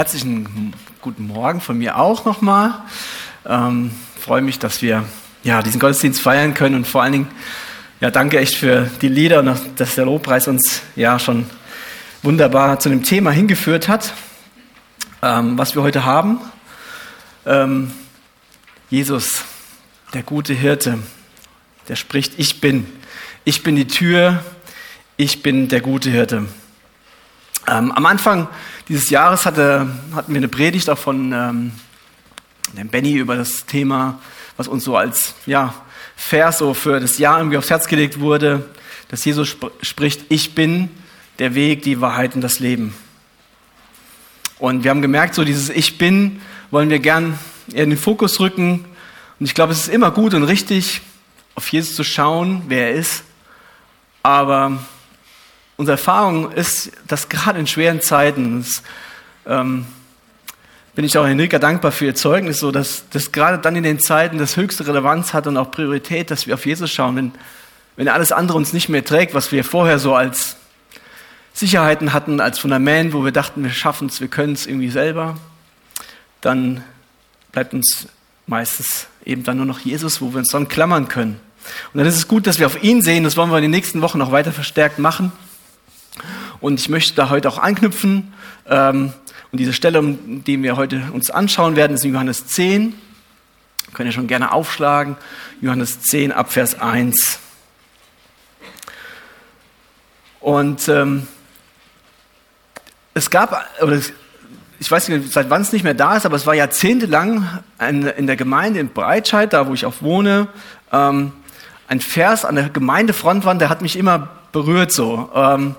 Herzlichen guten Morgen von mir auch nochmal. Ähm, freue mich, dass wir ja, diesen Gottesdienst feiern können und vor allen Dingen ja, danke echt für die Lieder und dass der Lobpreis uns ja schon wunderbar zu dem Thema hingeführt hat, ähm, was wir heute haben. Ähm, Jesus, der gute Hirte, der spricht, ich bin, ich bin die Tür, ich bin der gute Hirte. Ähm, am Anfang dieses Jahres hatte, hatten wir eine Predigt auch von ähm, dem Benny über das Thema, was uns so als ja, Vers so für das Jahr irgendwie aufs Herz gelegt wurde, dass Jesus sp spricht, ich bin der Weg, die Wahrheit und das Leben. Und wir haben gemerkt, so dieses Ich bin wollen wir gern in den Fokus rücken. Und ich glaube, es ist immer gut und richtig, auf Jesus zu schauen, wer er ist. Aber unsere Erfahrung ist, dass gerade in schweren Zeiten, das, ähm, bin ich auch Henrika dankbar für ihr Zeugnis, so dass das gerade dann in den Zeiten das höchste Relevanz hat und auch Priorität, dass wir auf Jesus schauen. Wenn, wenn alles andere uns nicht mehr trägt, was wir vorher so als Sicherheiten hatten, als Fundament, wo wir dachten, wir schaffen es, wir können es irgendwie selber, dann bleibt uns meistens eben dann nur noch Jesus, wo wir uns dann klammern können. Und dann ist es gut, dass wir auf ihn sehen. Das wollen wir in den nächsten Wochen noch weiter verstärkt machen. Und ich möchte da heute auch anknüpfen. Ähm, und diese Stelle, die wir heute uns anschauen werden, ist in Johannes 10. Könnt ihr schon gerne aufschlagen. Johannes 10 ab Vers 1. Und ähm, es gab, oder ich weiß nicht, seit wann es nicht mehr da ist, aber es war jahrzehntelang in der Gemeinde in Breitscheid, da wo ich auch wohne, ähm, ein Vers an der Gemeindefrontwand, der hat mich immer berührt so. Ähm,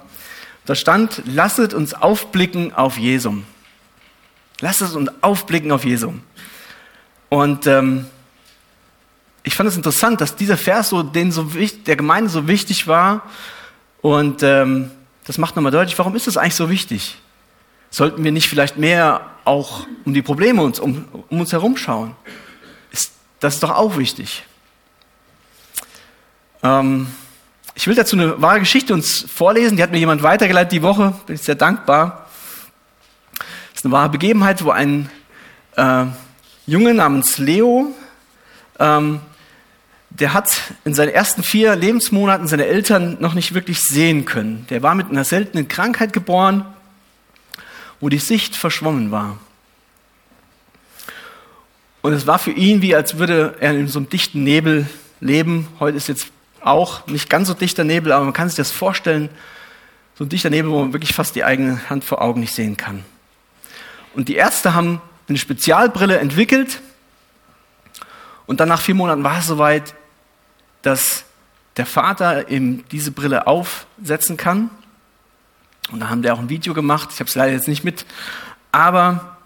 da stand, lasset uns aufblicken auf Jesum. Lasset uns aufblicken auf Jesum. Und ähm, ich fand es interessant, dass dieser Vers so, den so der Gemeinde so wichtig war. Und ähm, das macht nochmal deutlich, warum ist das eigentlich so wichtig? Sollten wir nicht vielleicht mehr auch um die Probleme uns, um, um uns herum schauen? Ist, das ist doch auch wichtig. Ähm, ich will dazu eine wahre Geschichte uns vorlesen, die hat mir jemand weitergeleitet die Woche, bin ich sehr dankbar. Das ist eine wahre Begebenheit, wo ein äh, Junge namens Leo, ähm, der hat in seinen ersten vier Lebensmonaten seine Eltern noch nicht wirklich sehen können. Der war mit einer seltenen Krankheit geboren, wo die Sicht verschwommen war. Und es war für ihn wie, als würde er in so einem dichten Nebel leben. Heute ist jetzt auch nicht ganz so dichter Nebel, aber man kann sich das vorstellen, so ein dichter Nebel, wo man wirklich fast die eigene Hand vor Augen nicht sehen kann. Und die Ärzte haben eine Spezialbrille entwickelt und dann nach vier Monaten war es soweit, dass der Vater eben diese Brille aufsetzen kann. Und da haben die auch ein Video gemacht. Ich habe es leider jetzt nicht mit. Aber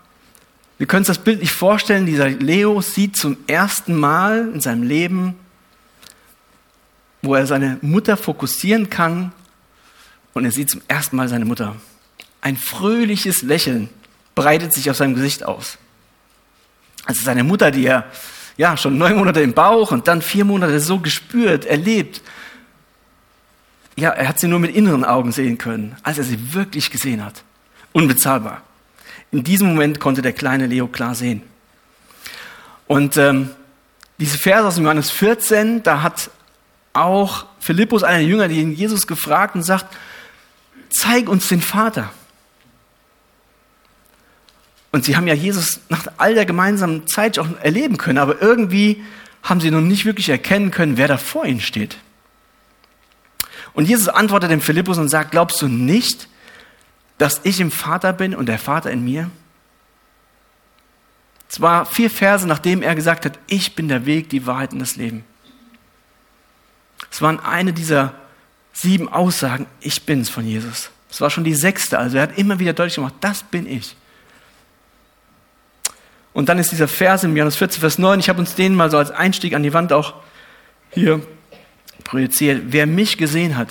wir können uns das Bild nicht vorstellen. Dieser Leo sieht zum ersten Mal in seinem Leben wo er seine Mutter fokussieren kann und er sieht zum ersten Mal seine Mutter. Ein fröhliches Lächeln breitet sich auf seinem Gesicht aus. Also seine Mutter, die er ja schon neun Monate im Bauch und dann vier Monate so gespürt, erlebt. Ja, er hat sie nur mit inneren Augen sehen können, als er sie wirklich gesehen hat. Unbezahlbar. In diesem Moment konnte der kleine Leo klar sehen. Und ähm, diese Verse aus Johannes 14, da hat auch Philippus, einer der Jünger, die ihn Jesus gefragt und sagt, zeig uns den Vater. Und sie haben ja Jesus nach all der gemeinsamen Zeit auch erleben können, aber irgendwie haben sie noch nicht wirklich erkennen können, wer da vor ihnen steht. Und Jesus antwortet dem Philippus und sagt, glaubst du nicht, dass ich im Vater bin und der Vater in mir? Es war vier Verse, nachdem er gesagt hat, ich bin der Weg, die Wahrheit und das Leben. Es waren eine dieser sieben Aussagen, ich bin's von Jesus. Es war schon die sechste, also er hat immer wieder deutlich gemacht, das bin ich. Und dann ist dieser Vers im Johannes 14, Vers 9, ich habe uns den mal so als Einstieg an die Wand auch hier projiziert. Wer mich gesehen hat,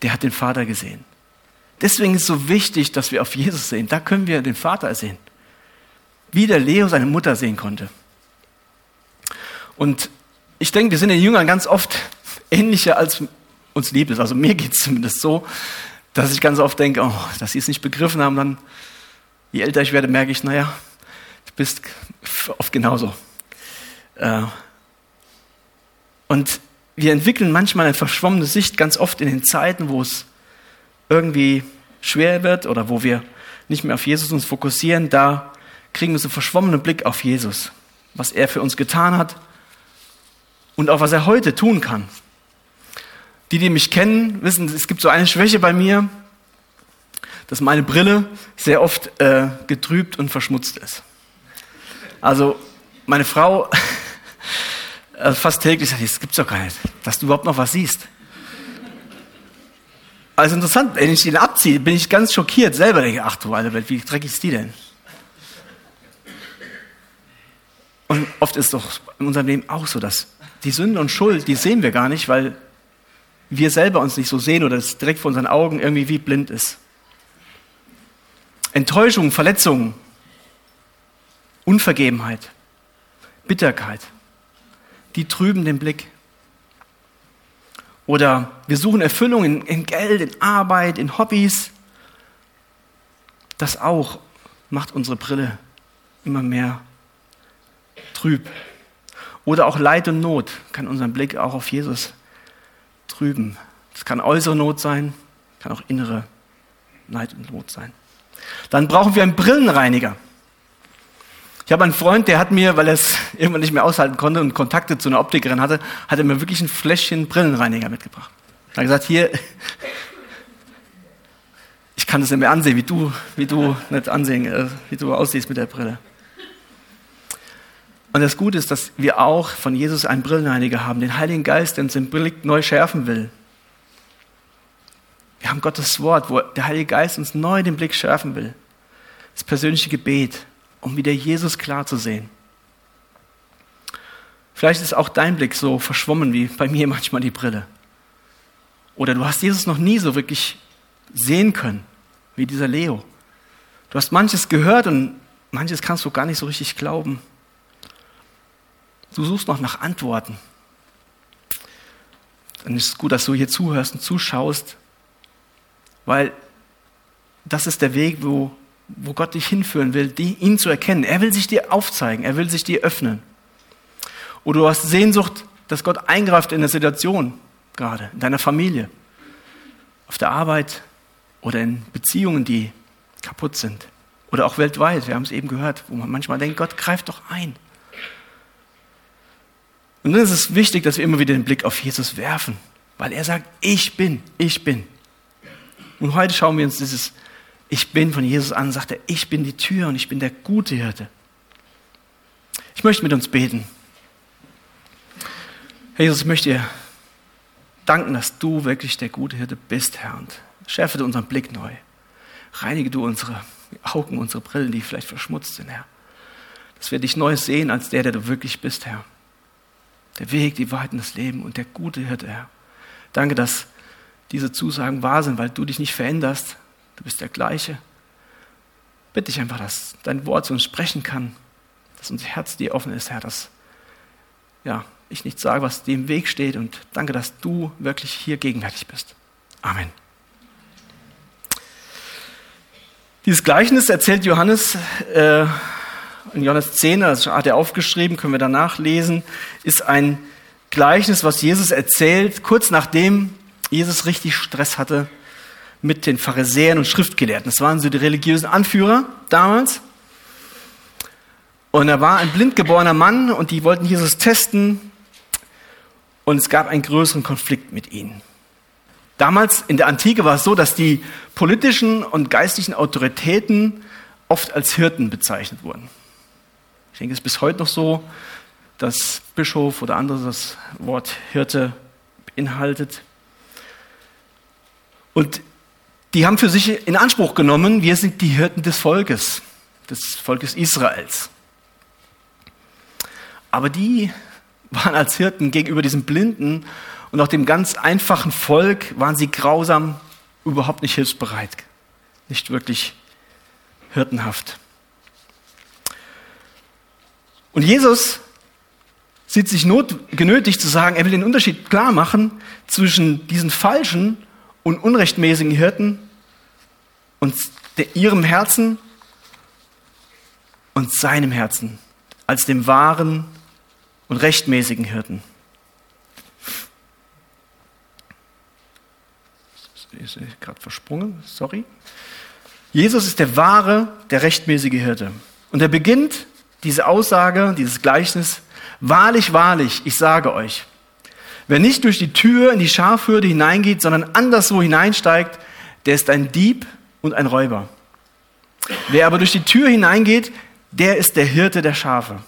der hat den Vater gesehen. Deswegen ist es so wichtig, dass wir auf Jesus sehen. Da können wir den Vater sehen. Wie der Leo seine Mutter sehen konnte. Und ich denke, wir sind den Jüngern ganz oft ähnlicher als uns lieb ist. Also mir geht es zumindest so, dass ich ganz oft denke, oh, dass sie es nicht begriffen haben, dann je älter ich werde, merke ich, naja, du bist oft genauso. Äh, und wir entwickeln manchmal eine verschwommene Sicht, ganz oft in den Zeiten, wo es irgendwie schwer wird oder wo wir nicht mehr auf Jesus uns fokussieren, da kriegen wir so einen verschwommenen Blick auf Jesus, was er für uns getan hat und auch was er heute tun kann. Die, die mich kennen, wissen, es gibt so eine Schwäche bei mir, dass meine Brille sehr oft äh, getrübt und verschmutzt ist. Also meine Frau äh, fast täglich sagt, das gibt's doch gar nicht, dass du überhaupt noch was siehst. Also interessant, wenn ich den abziehe, bin ich ganz schockiert selber. Denke, ach du alte Welt, wie dreckig ist die denn? Und oft ist doch in unserem Leben auch so, dass die Sünde und Schuld, die sehen wir gar nicht, weil wir selber uns nicht so sehen oder es direkt vor unseren Augen irgendwie wie blind ist. Enttäuschung, Verletzungen, Unvergebenheit, Bitterkeit, die trüben den Blick. Oder wir suchen Erfüllung in, in Geld, in Arbeit, in Hobbys. Das auch macht unsere Brille immer mehr trüb. Oder auch Leid und Not kann unseren Blick auch auf Jesus trüben. Das kann äußere Not sein, kann auch innere Leid und Not sein. Dann brauchen wir einen Brillenreiniger. Ich habe einen Freund, der hat mir, weil er es irgendwann nicht mehr aushalten konnte und Kontakte zu einer Optikerin hatte, hat er mir wirklich ein Fläschchen Brillenreiniger mitgebracht. Er hat gesagt, hier, ich kann das nicht mehr ansehen, wie du, wie du nicht ansehen, äh, wie du aussiehst mit der Brille. Und das Gute ist, dass wir auch von Jesus einen Brillenreiniger haben, den Heiligen Geist, der uns den Blick neu schärfen will. Wir haben Gottes Wort, wo der Heilige Geist uns neu den Blick schärfen will. Das persönliche Gebet, um wieder Jesus klar zu sehen. Vielleicht ist auch dein Blick so verschwommen wie bei mir manchmal die Brille. Oder du hast Jesus noch nie so wirklich sehen können, wie dieser Leo. Du hast manches gehört und manches kannst du gar nicht so richtig glauben. Du suchst noch nach Antworten. Dann ist es gut, dass du hier zuhörst und zuschaust, weil das ist der Weg, wo wo Gott dich hinführen will, die, ihn zu erkennen. Er will sich dir aufzeigen, er will sich dir öffnen. Oder du hast Sehnsucht, dass Gott eingreift in der Situation gerade, in deiner Familie, auf der Arbeit oder in Beziehungen, die kaputt sind. Oder auch weltweit, wir haben es eben gehört, wo man manchmal denkt, Gott greift doch ein. Und dann ist es wichtig, dass wir immer wieder den Blick auf Jesus werfen, weil er sagt, ich bin, ich bin. Und heute schauen wir uns dieses ich bin von Jesus an, sagt er, ich bin die Tür und ich bin der gute Hirte. Ich möchte mit uns beten. Herr Jesus, ich möchte dir danken, dass du wirklich der gute Hirte bist, Herr, und schärfe unseren Blick neu. Reinige du unsere Augen, unsere Brillen, die vielleicht verschmutzt sind, Herr. Dass wir dich neu sehen als der, der du wirklich bist, Herr. Der Weg, die Wahrheit und das Leben und der gute Hirte, Herr. Danke, dass diese Zusagen wahr sind, weil du dich nicht veränderst, Du bist der gleiche. Bitte ich einfach, dass dein Wort zu uns sprechen kann, dass unser Herz dir offen ist, Herr, dass ja, ich nicht sage, was im Weg steht und danke, dass du wirklich hier gegenwärtig bist. Amen. Dieses Gleichnis erzählt Johannes äh, in Johannes 10, das hat er aufgeschrieben, können wir danach lesen, ist ein Gleichnis, was Jesus erzählt, kurz nachdem Jesus richtig Stress hatte mit den Pharisäern und Schriftgelehrten. Das waren so die religiösen Anführer damals. Und da war ein blindgeborener Mann und die wollten Jesus testen und es gab einen größeren Konflikt mit ihnen. Damals in der Antike war es so, dass die politischen und geistlichen Autoritäten oft als Hirten bezeichnet wurden. Ich denke, es ist bis heute noch so, dass Bischof oder anderes das Wort Hirte beinhaltet. Und die haben für sich in Anspruch genommen, wir sind die Hirten des Volkes, des Volkes Israels. Aber die waren als Hirten gegenüber diesem Blinden und auch dem ganz einfachen Volk, waren sie grausam, überhaupt nicht hilfsbereit, nicht wirklich hirtenhaft. Und Jesus sieht sich not, genötigt zu sagen, er will den Unterschied klar machen zwischen diesen falschen und unrechtmäßigen Hirten und ihrem Herzen und seinem Herzen als dem wahren und rechtmäßigen Hirten. Ist gerade versprungen, sorry. Jesus ist der wahre, der rechtmäßige Hirte. Und er beginnt diese Aussage, dieses Gleichnis, wahrlich, wahrlich, ich sage euch, wer nicht durch die Tür in die Schafhürde hineingeht, sondern anderswo hineinsteigt, der ist ein Dieb und ein Räuber. Wer aber durch die Tür hineingeht, der ist der Hirte der Schafe.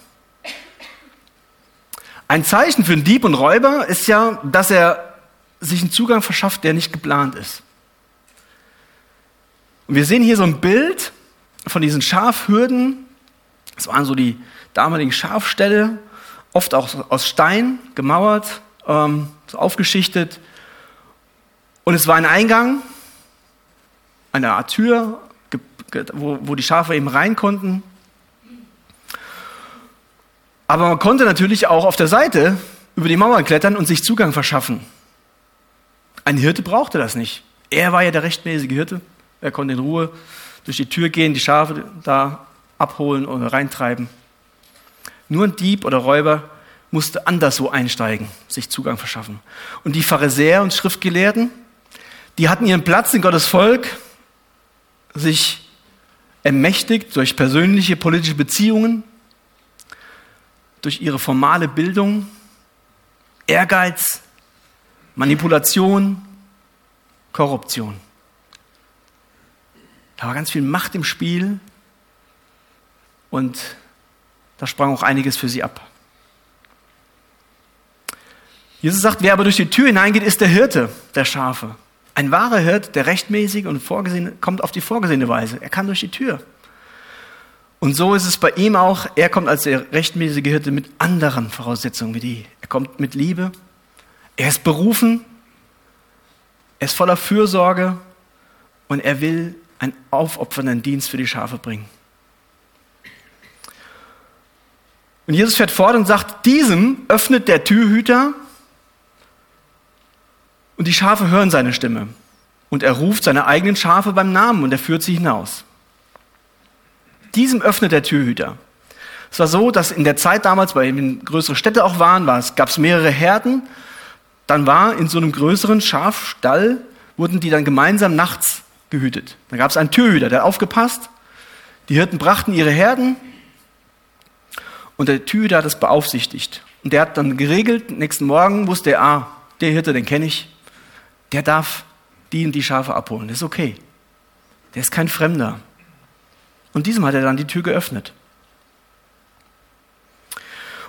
Ein Zeichen für einen Dieb und Räuber ist ja, dass er sich einen Zugang verschafft, der nicht geplant ist. Und wir sehen hier so ein Bild von diesen Schafhürden. Das waren so die damaligen Schafställe, oft auch aus Stein gemauert, ähm, so aufgeschichtet. Und es war ein Eingang, eine Art Tür, wo, wo die Schafe eben rein konnten. Aber man konnte natürlich auch auf der Seite über die Mauern klettern und sich Zugang verschaffen. Ein Hirte brauchte das nicht. Er war ja der rechtmäßige Hirte. Er konnte in Ruhe durch die Tür gehen, die Schafe da abholen oder reintreiben. Nur ein Dieb oder Räuber musste anderswo einsteigen, sich Zugang verschaffen. Und die Pharisäer und Schriftgelehrten, die hatten ihren Platz in Gottes Volk, sich ermächtigt durch persönliche politische Beziehungen, durch ihre formale Bildung, Ehrgeiz, Manipulation, Korruption. Da war ganz viel Macht im Spiel und da sprang auch einiges für sie ab. Jesus sagt, wer aber durch die Tür hineingeht, ist der Hirte der Schafe. Ein wahrer Hirt, der rechtmäßig und vorgesehen, kommt auf die vorgesehene Weise. Er kann durch die Tür. Und so ist es bei ihm auch. Er kommt als der rechtmäßige Hirte mit anderen Voraussetzungen wie die. Er kommt mit Liebe. Er ist berufen. Er ist voller Fürsorge. Und er will einen aufopfernden Dienst für die Schafe bringen. Und Jesus fährt fort und sagt, diesem öffnet der Türhüter und die Schafe hören seine Stimme. Und er ruft seine eigenen Schafe beim Namen und er führt sie hinaus. Diesem öffnet der Türhüter. Es war so, dass in der Zeit damals, weil eben größere Städte auch waren, gab es mehrere Herden. Dann war in so einem größeren Schafstall, wurden die dann gemeinsam nachts gehütet. Dann gab es einen Türhüter, der aufgepasst. Die Hirten brachten ihre Herden und der Türhüter hat es beaufsichtigt. Und der hat dann geregelt, nächsten Morgen wusste er, ah, der Hirte, den kenne ich, der darf die und die Schafe abholen. Das ist okay. Der ist kein Fremder. Und diesem hat er dann die Tür geöffnet.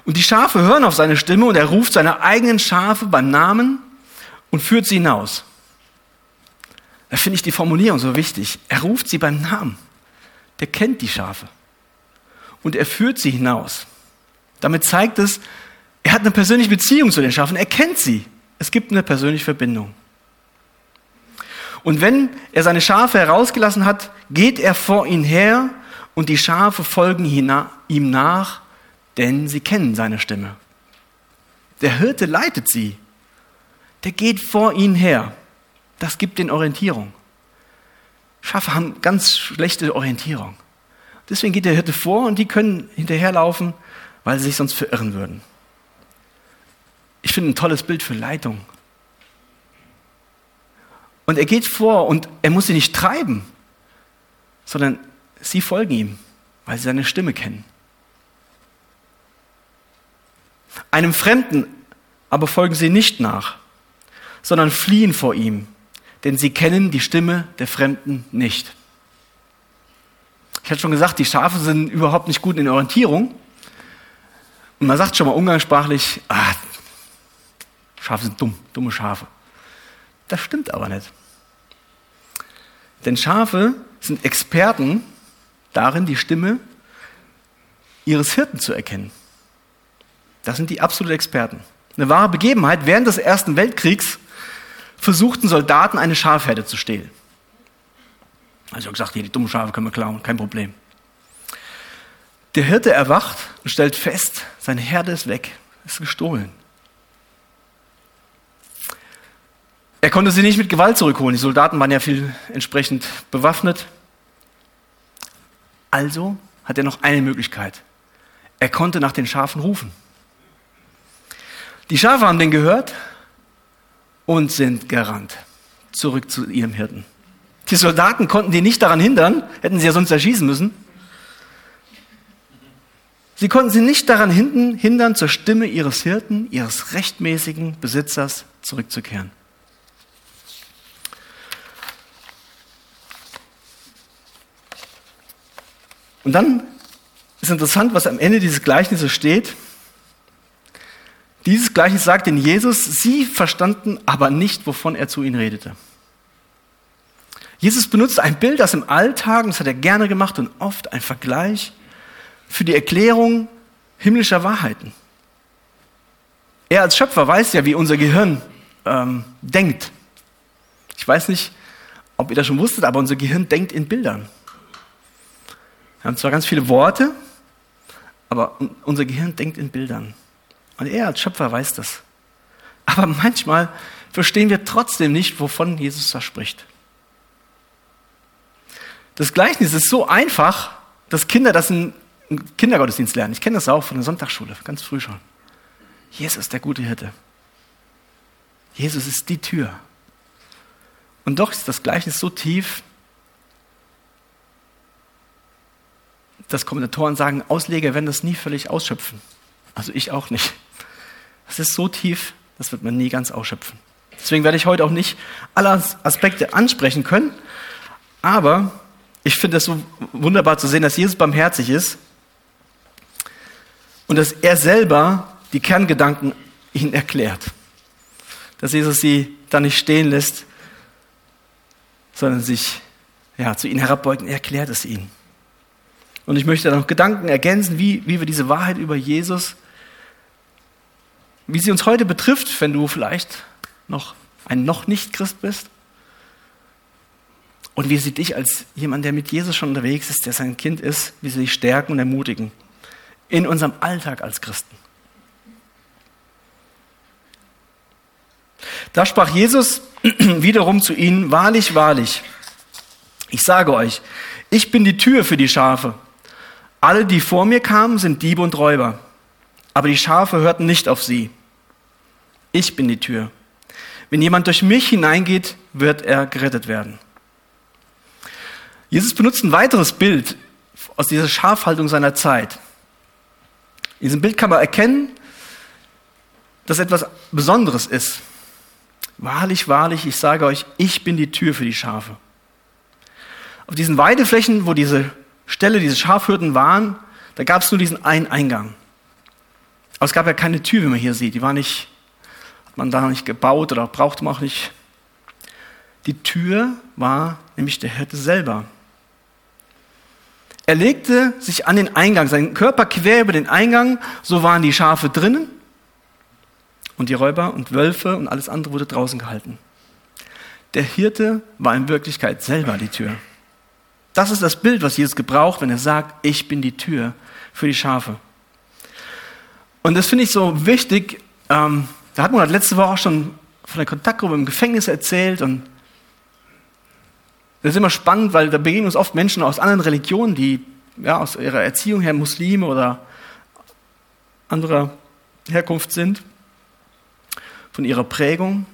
Und die Schafe hören auf seine Stimme und er ruft seine eigenen Schafe beim Namen und führt sie hinaus. Da finde ich die Formulierung so wichtig. Er ruft sie beim Namen. Der kennt die Schafe. Und er führt sie hinaus. Damit zeigt es, er hat eine persönliche Beziehung zu den Schafen. Er kennt sie. Es gibt eine persönliche Verbindung. Und wenn er seine Schafe herausgelassen hat, geht er vor ihnen her und die Schafe folgen ihm nach, denn sie kennen seine Stimme. Der Hirte leitet sie. Der geht vor ihnen her. Das gibt den Orientierung. Schafe haben ganz schlechte Orientierung. Deswegen geht der Hirte vor und die können hinterherlaufen, weil sie sich sonst verirren würden. Ich finde ein tolles Bild für Leitung. Und er geht vor und er muss sie nicht treiben, sondern sie folgen ihm, weil sie seine Stimme kennen. Einem Fremden aber folgen sie nicht nach, sondern fliehen vor ihm, denn sie kennen die Stimme der Fremden nicht. Ich hatte schon gesagt, die Schafe sind überhaupt nicht gut in Orientierung. Und man sagt schon mal umgangssprachlich, ah, Schafe sind dumm, dumme Schafe. Das stimmt aber nicht. Denn Schafe sind Experten darin, die Stimme ihres Hirten zu erkennen. Das sind die absoluten Experten. Eine wahre Begebenheit, während des Ersten Weltkriegs versuchten Soldaten eine Schafherde zu stehlen. Also gesagt, hier die dummen Schafe können wir klauen, kein Problem. Der Hirte erwacht und stellt fest, seine Herde ist weg, ist gestohlen. Er konnte sie nicht mit Gewalt zurückholen. Die Soldaten waren ja viel entsprechend bewaffnet. Also hat er noch eine Möglichkeit. Er konnte nach den Schafen rufen. Die Schafe haben den gehört und sind gerannt zurück zu ihrem Hirten. Die Soldaten konnten die nicht daran hindern, hätten sie ja sonst erschießen müssen. Sie konnten sie nicht daran hindern, zur Stimme ihres Hirten, ihres rechtmäßigen Besitzers zurückzukehren. Und dann ist interessant, was am Ende dieses Gleichnisses steht. Dieses Gleichnis sagt in Jesus, sie verstanden aber nicht, wovon er zu ihnen redete. Jesus benutzt ein Bild aus dem Alltag, und das hat er gerne gemacht und oft ein Vergleich für die Erklärung himmlischer Wahrheiten. Er als Schöpfer weiß ja, wie unser Gehirn ähm, denkt. Ich weiß nicht, ob ihr das schon wusstet, aber unser Gehirn denkt in Bildern. Wir haben zwar ganz viele Worte, aber unser Gehirn denkt in Bildern. Und er als Schöpfer weiß das. Aber manchmal verstehen wir trotzdem nicht, wovon Jesus da spricht. Das Gleichnis ist so einfach, dass Kinder das in Kindergottesdienst lernen. Ich kenne das auch von der Sonntagsschule, ganz früh schon. Jesus ist der gute Hirte. Jesus ist die Tür. Und doch ist das Gleichnis so tief, dass Kommentatoren sagen, Ausleger werden das nie völlig ausschöpfen. Also ich auch nicht. Das ist so tief, das wird man nie ganz ausschöpfen. Deswegen werde ich heute auch nicht alle Aspekte ansprechen können, aber ich finde es so wunderbar zu sehen, dass Jesus barmherzig ist und dass er selber die Kerngedanken ihnen erklärt. Dass Jesus sie da nicht stehen lässt, sondern sich ja, zu ihnen herabbeugt und er erklärt es ihnen. Und ich möchte noch Gedanken ergänzen, wie, wie wir diese Wahrheit über Jesus wie sie uns heute betrifft, wenn du vielleicht noch ein noch nicht Christ bist. Und wie sie dich als jemand, der mit Jesus schon unterwegs ist, der sein Kind ist, wie sie dich stärken und ermutigen. In unserem Alltag als Christen. Da sprach Jesus wiederum zu ihnen, wahrlich, wahrlich, ich sage euch, ich bin die Tür für die Schafe. Alle, die vor mir kamen, sind Diebe und Räuber aber die Schafe hörten nicht auf sie. Ich bin die Tür. Wenn jemand durch mich hineingeht, wird er gerettet werden. Jesus benutzt ein weiteres Bild aus dieser Schafhaltung seiner Zeit. In diesem Bild kann man erkennen, dass etwas Besonderes ist. Wahrlich, wahrlich, ich sage euch, ich bin die Tür für die Schafe. Auf diesen Weideflächen, wo diese Ställe, diese Schafhürden waren, da gab es nur diesen einen Eingang. Aber es gab ja keine Tür, wie man hier sieht. Die war nicht, hat man da nicht gebaut oder brauchte man auch nicht. Die Tür war nämlich der Hirte selber. Er legte sich an den Eingang, seinen Körper quer über den Eingang, so waren die Schafe drinnen und die Räuber und Wölfe und alles andere wurde draußen gehalten. Der Hirte war in Wirklichkeit selber die Tür. Das ist das Bild, was Jesus gebraucht, wenn er sagt, ich bin die Tür für die Schafe. Und das finde ich so wichtig. Ähm, da hat man letzte Woche auch schon von der Kontaktgruppe im Gefängnis erzählt und das ist immer spannend, weil da begegnen uns oft Menschen aus anderen Religionen, die ja, aus ihrer Erziehung her Muslime oder anderer Herkunft sind, von ihrer Prägung.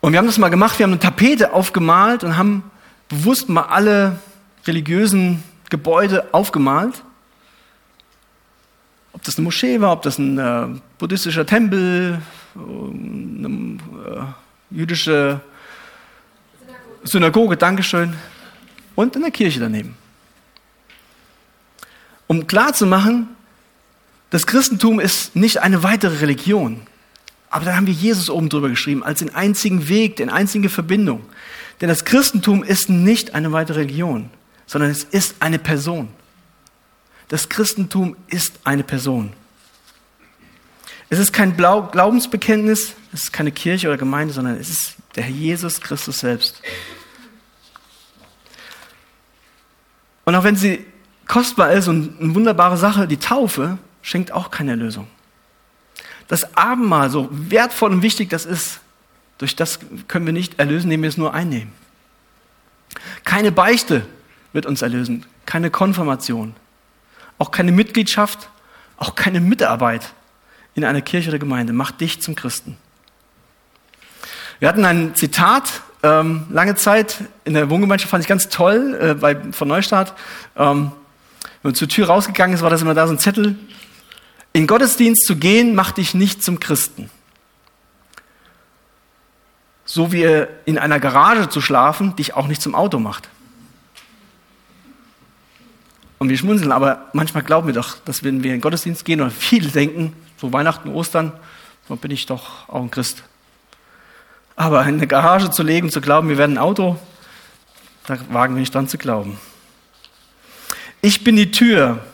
Und wir haben das mal gemacht, wir haben eine Tapete aufgemalt und haben bewusst mal alle religiösen Gebäude aufgemalt ob das eine Moschee war, ob das ein äh, buddhistischer Tempel, eine äh, jüdische Synagoge. Dankeschön, und eine Kirche daneben. Um klarzumachen, das Christentum ist nicht eine weitere Religion. Aber da haben wir Jesus oben drüber geschrieben, als den einzigen Weg, den einzige Verbindung. Denn das Christentum ist nicht eine weitere Religion, sondern es ist eine Person. Das Christentum ist eine Person. Es ist kein Glaubensbekenntnis, es ist keine Kirche oder Gemeinde, sondern es ist der Herr Jesus Christus selbst. Und auch wenn sie kostbar ist und eine wunderbare Sache, die Taufe schenkt auch keine Erlösung. Das Abendmahl, so wertvoll und wichtig das ist, durch das können wir nicht erlösen, indem wir es nur einnehmen. Keine Beichte wird uns erlösen. Keine Konfirmation. Auch keine Mitgliedschaft, auch keine Mitarbeit in einer Kirche oder Gemeinde macht dich zum Christen. Wir hatten ein Zitat ähm, lange Zeit in der Wohngemeinschaft, fand ich ganz toll, äh, bei, von Neustadt. Ähm, wenn man zur Tür rausgegangen ist, war das immer da so ein Zettel. In Gottesdienst zu gehen, macht dich nicht zum Christen. So wie in einer Garage zu schlafen, dich auch nicht zum Auto macht. Und wir schmunzeln, aber manchmal glauben wir doch, dass wenn wir in den Gottesdienst gehen oder viele denken, so Weihnachten, Ostern, dann bin ich doch auch ein Christ. Aber in eine Garage zu legen, zu glauben, wir werden ein Auto, da wagen wir nicht dran zu glauben. Ich bin die Tür.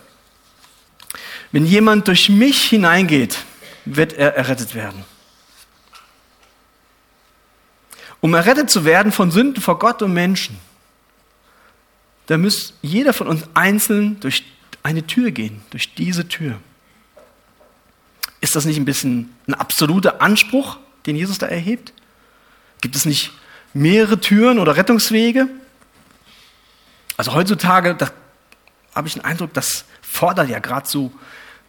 Wenn jemand durch mich hineingeht, wird er errettet werden. Um errettet zu werden von Sünden vor Gott und Menschen, da muss jeder von uns einzeln durch eine Tür gehen, durch diese Tür. Ist das nicht ein bisschen ein absoluter Anspruch, den Jesus da erhebt? Gibt es nicht mehrere Türen oder Rettungswege? Also heutzutage, da habe ich den Eindruck, das fordert ja gerade so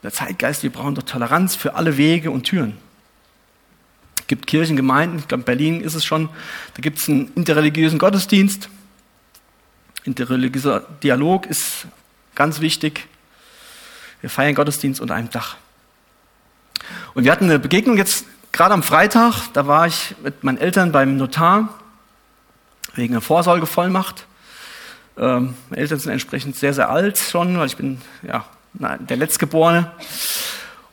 der Zeitgeist, wir brauchen doch Toleranz für alle Wege und Türen. Es gibt Kirchengemeinden, ich glaube in Berlin ist es schon, da gibt es einen interreligiösen Gottesdienst. Interreligiöser Dialog ist ganz wichtig. Wir feiern Gottesdienst unter einem Dach. Und wir hatten eine Begegnung jetzt gerade am Freitag, da war ich mit meinen Eltern beim Notar wegen einer Vorsorgevollmacht. Ähm, meine Eltern sind entsprechend sehr, sehr alt schon, weil ich bin ja, der Letztgeborene.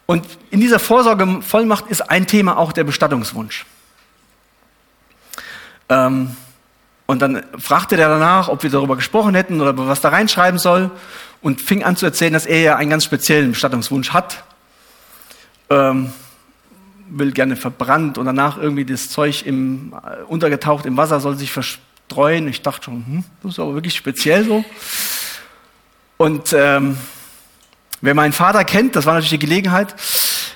Und in dieser Vorsorgevollmacht ist ein Thema auch der Bestattungswunsch. Ähm, und dann fragte der danach, ob wir darüber gesprochen hätten oder was da reinschreiben soll und fing an zu erzählen, dass er ja einen ganz speziellen Bestattungswunsch hat. Ähm, will gerne verbrannt und danach irgendwie das Zeug im, äh, untergetaucht im Wasser soll sich verstreuen. Ich dachte schon, hm, das ist aber wirklich speziell so. Und ähm, wer meinen Vater kennt, das war natürlich die Gelegenheit,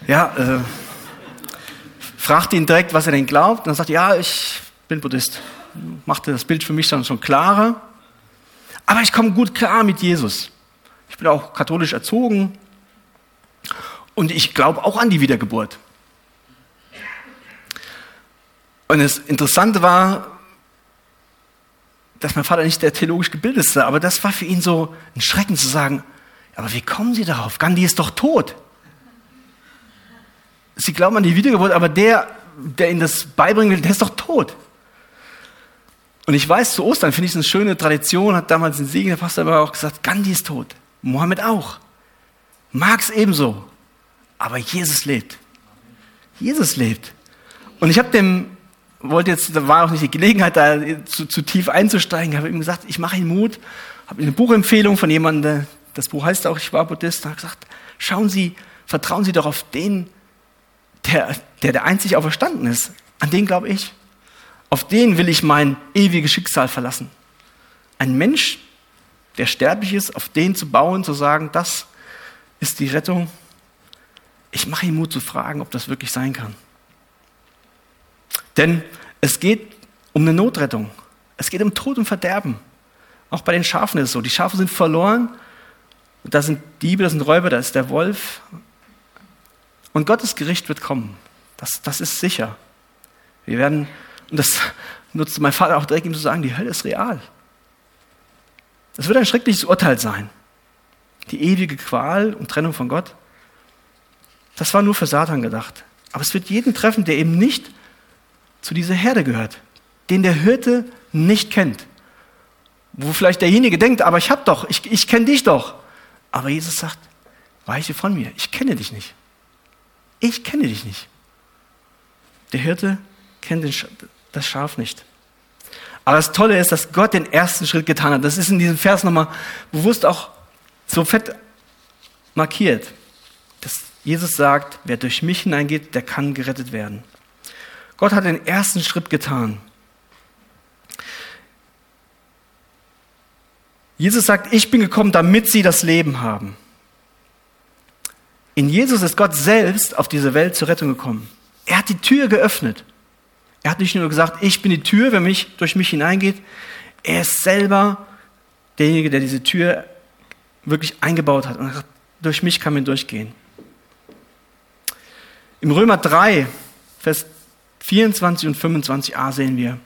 ja, äh, fragte ihn direkt, was er denn glaubt. Und dann sagt, ja, ich bin Buddhist. Machte das Bild für mich dann schon klarer. Aber ich komme gut klar mit Jesus. Ich bin auch katholisch erzogen und ich glaube auch an die Wiedergeburt. Und das Interessante war, dass mein Vater nicht der theologisch gebildetste, aber das war für ihn so ein Schrecken zu sagen, aber wie kommen Sie darauf? Gandhi ist doch tot. Sie glauben an die Wiedergeburt, aber der, der Ihnen das beibringen will, der ist doch tot. Und ich weiß, zu Ostern finde ich es eine schöne Tradition, hat damals ein Segen, der Pastor aber auch gesagt, Gandhi ist tot. Mohammed auch. Marx ebenso. Aber Jesus lebt. Jesus lebt. Und ich habe dem wollte jetzt, da war auch nicht die Gelegenheit, da zu, zu tief einzusteigen. Habe ihm gesagt, ich mache ihm Mut, habe eine Buchempfehlung von jemandem, das Buch heißt auch, ich war Buddhist, habe gesagt, schauen Sie, vertrauen Sie doch auf den, der, der der einzig auferstanden ist. An den glaube ich. Auf den will ich mein ewiges Schicksal verlassen. Ein Mensch, der sterblich ist, auf den zu bauen, zu sagen, das ist die Rettung. Ich mache ihm Mut zu fragen, ob das wirklich sein kann. Denn es geht um eine Notrettung. Es geht um Tod und Verderben. Auch bei den Schafen ist es so. Die Schafe sind verloren. Da sind Diebe, da sind Räuber, da ist der Wolf. Und Gottes Gericht wird kommen. Das, das ist sicher. Wir werden, und das nutzte mein Vater auch direkt, ihm zu sagen, die Hölle ist real. Es wird ein schreckliches Urteil sein. Die ewige Qual und Trennung von Gott. Das war nur für Satan gedacht. Aber es wird jeden treffen, der eben nicht zu dieser Herde gehört, den der Hirte nicht kennt. Wo vielleicht derjenige denkt, aber ich hab doch, ich, ich kenne dich doch. Aber Jesus sagt, weiche von mir, ich kenne dich nicht. Ich kenne dich nicht. Der Hirte kennt das Schaf nicht. Aber das Tolle ist, dass Gott den ersten Schritt getan hat. Das ist in diesem Vers nochmal bewusst auch so fett markiert, dass Jesus sagt, wer durch mich hineingeht, der kann gerettet werden. Gott hat den ersten Schritt getan. Jesus sagt, ich bin gekommen, damit sie das Leben haben. In Jesus ist Gott selbst auf diese Welt zur Rettung gekommen. Er hat die Tür geöffnet. Er hat nicht nur gesagt, ich bin die Tür, wer mich, durch mich hineingeht. Er ist selber derjenige, der diese Tür wirklich eingebaut hat und gesagt, durch mich kann man durchgehen. Im Römer 3, Vers 24 und 25a sehen wir,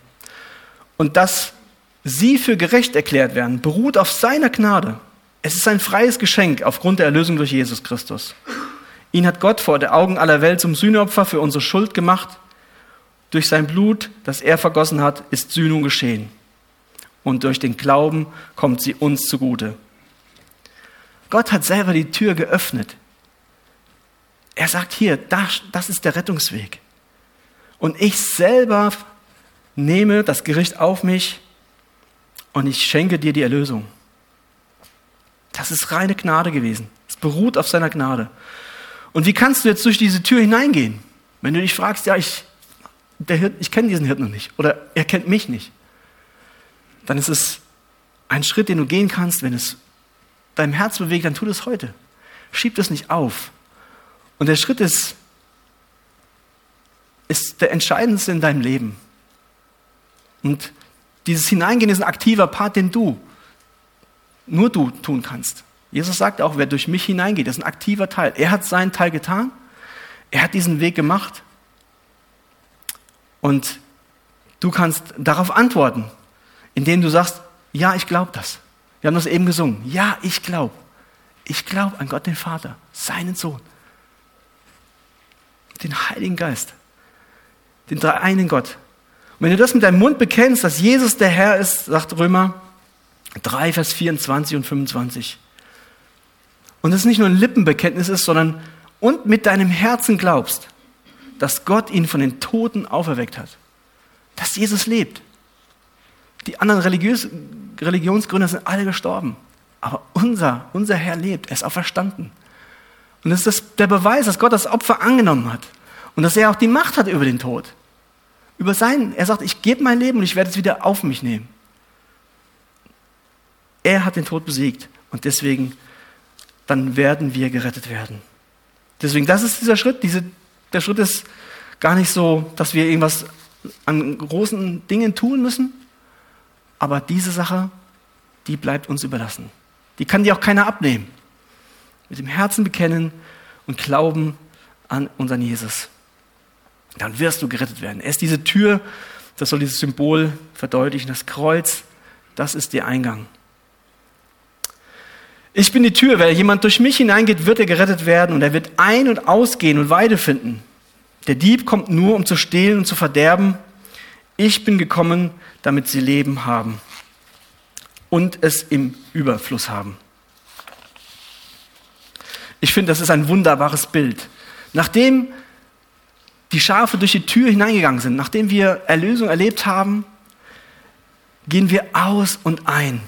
und dass sie für gerecht erklärt werden, beruht auf seiner Gnade. Es ist ein freies Geschenk aufgrund der Erlösung durch Jesus Christus. Ihn hat Gott vor der Augen aller Welt zum Sühneopfer für unsere Schuld gemacht. Durch sein Blut, das er vergossen hat, ist Sühnung geschehen. Und durch den Glauben kommt sie uns zugute. Gott hat selber die Tür geöffnet. Er sagt hier, das, das ist der Rettungsweg. Und ich selber nehme das Gericht auf mich und ich schenke dir die Erlösung. Das ist reine Gnade gewesen. Es beruht auf seiner Gnade. Und wie kannst du jetzt durch diese Tür hineingehen? Wenn du dich fragst, ja, ich, ich kenne diesen Hirten noch nicht oder er kennt mich nicht, dann ist es ein Schritt, den du gehen kannst, wenn es deinem Herz bewegt, dann tu das heute. Schieb das nicht auf. Und der Schritt ist, ist der entscheidendste in deinem Leben. Und dieses Hineingehen ist ein aktiver Part, den du, nur du tun kannst. Jesus sagt auch, wer durch mich hineingeht, ist ein aktiver Teil. Er hat seinen Teil getan. Er hat diesen Weg gemacht. Und du kannst darauf antworten, indem du sagst, ja, ich glaube das. Wir haben das eben gesungen. Ja, ich glaube. Ich glaube an Gott den Vater, seinen Sohn, den Heiligen Geist, den dreieinen Gott. Und wenn du das mit deinem Mund bekennst, dass Jesus der Herr ist, sagt Römer 3, Vers 24 und 25. Und es nicht nur ein Lippenbekenntnis ist, sondern und mit deinem Herzen glaubst, dass Gott ihn von den Toten auferweckt hat, dass Jesus lebt. Die anderen Religiös Religionsgründer sind alle gestorben. Aber unser, unser Herr lebt, er ist auch verstanden. Und das ist das, der Beweis, dass Gott das Opfer angenommen hat und dass er auch die Macht hat über den Tod. Über sein, er sagt, ich gebe mein Leben und ich werde es wieder auf mich nehmen. Er hat den Tod besiegt und deswegen, dann werden wir gerettet werden. Deswegen, das ist dieser Schritt. Diese, der Schritt ist gar nicht so, dass wir irgendwas an großen Dingen tun müssen, aber diese Sache, die bleibt uns überlassen. Die kann dir auch keiner abnehmen. Mit dem Herzen bekennen und glauben an unseren Jesus. Dann wirst du gerettet werden. Er ist diese Tür, das soll dieses Symbol verdeutlichen. Das Kreuz, das ist der Eingang. Ich bin die Tür, wenn jemand durch mich hineingeht, wird er gerettet werden und er wird ein- und ausgehen und Weide finden. Der Dieb kommt nur, um zu stehlen und zu verderben. Ich bin gekommen, damit sie Leben haben und es im Überfluss haben. Ich finde, das ist ein wunderbares Bild. Nachdem die Schafe durch die Tür hineingegangen sind, nachdem wir Erlösung erlebt haben, gehen wir aus und ein.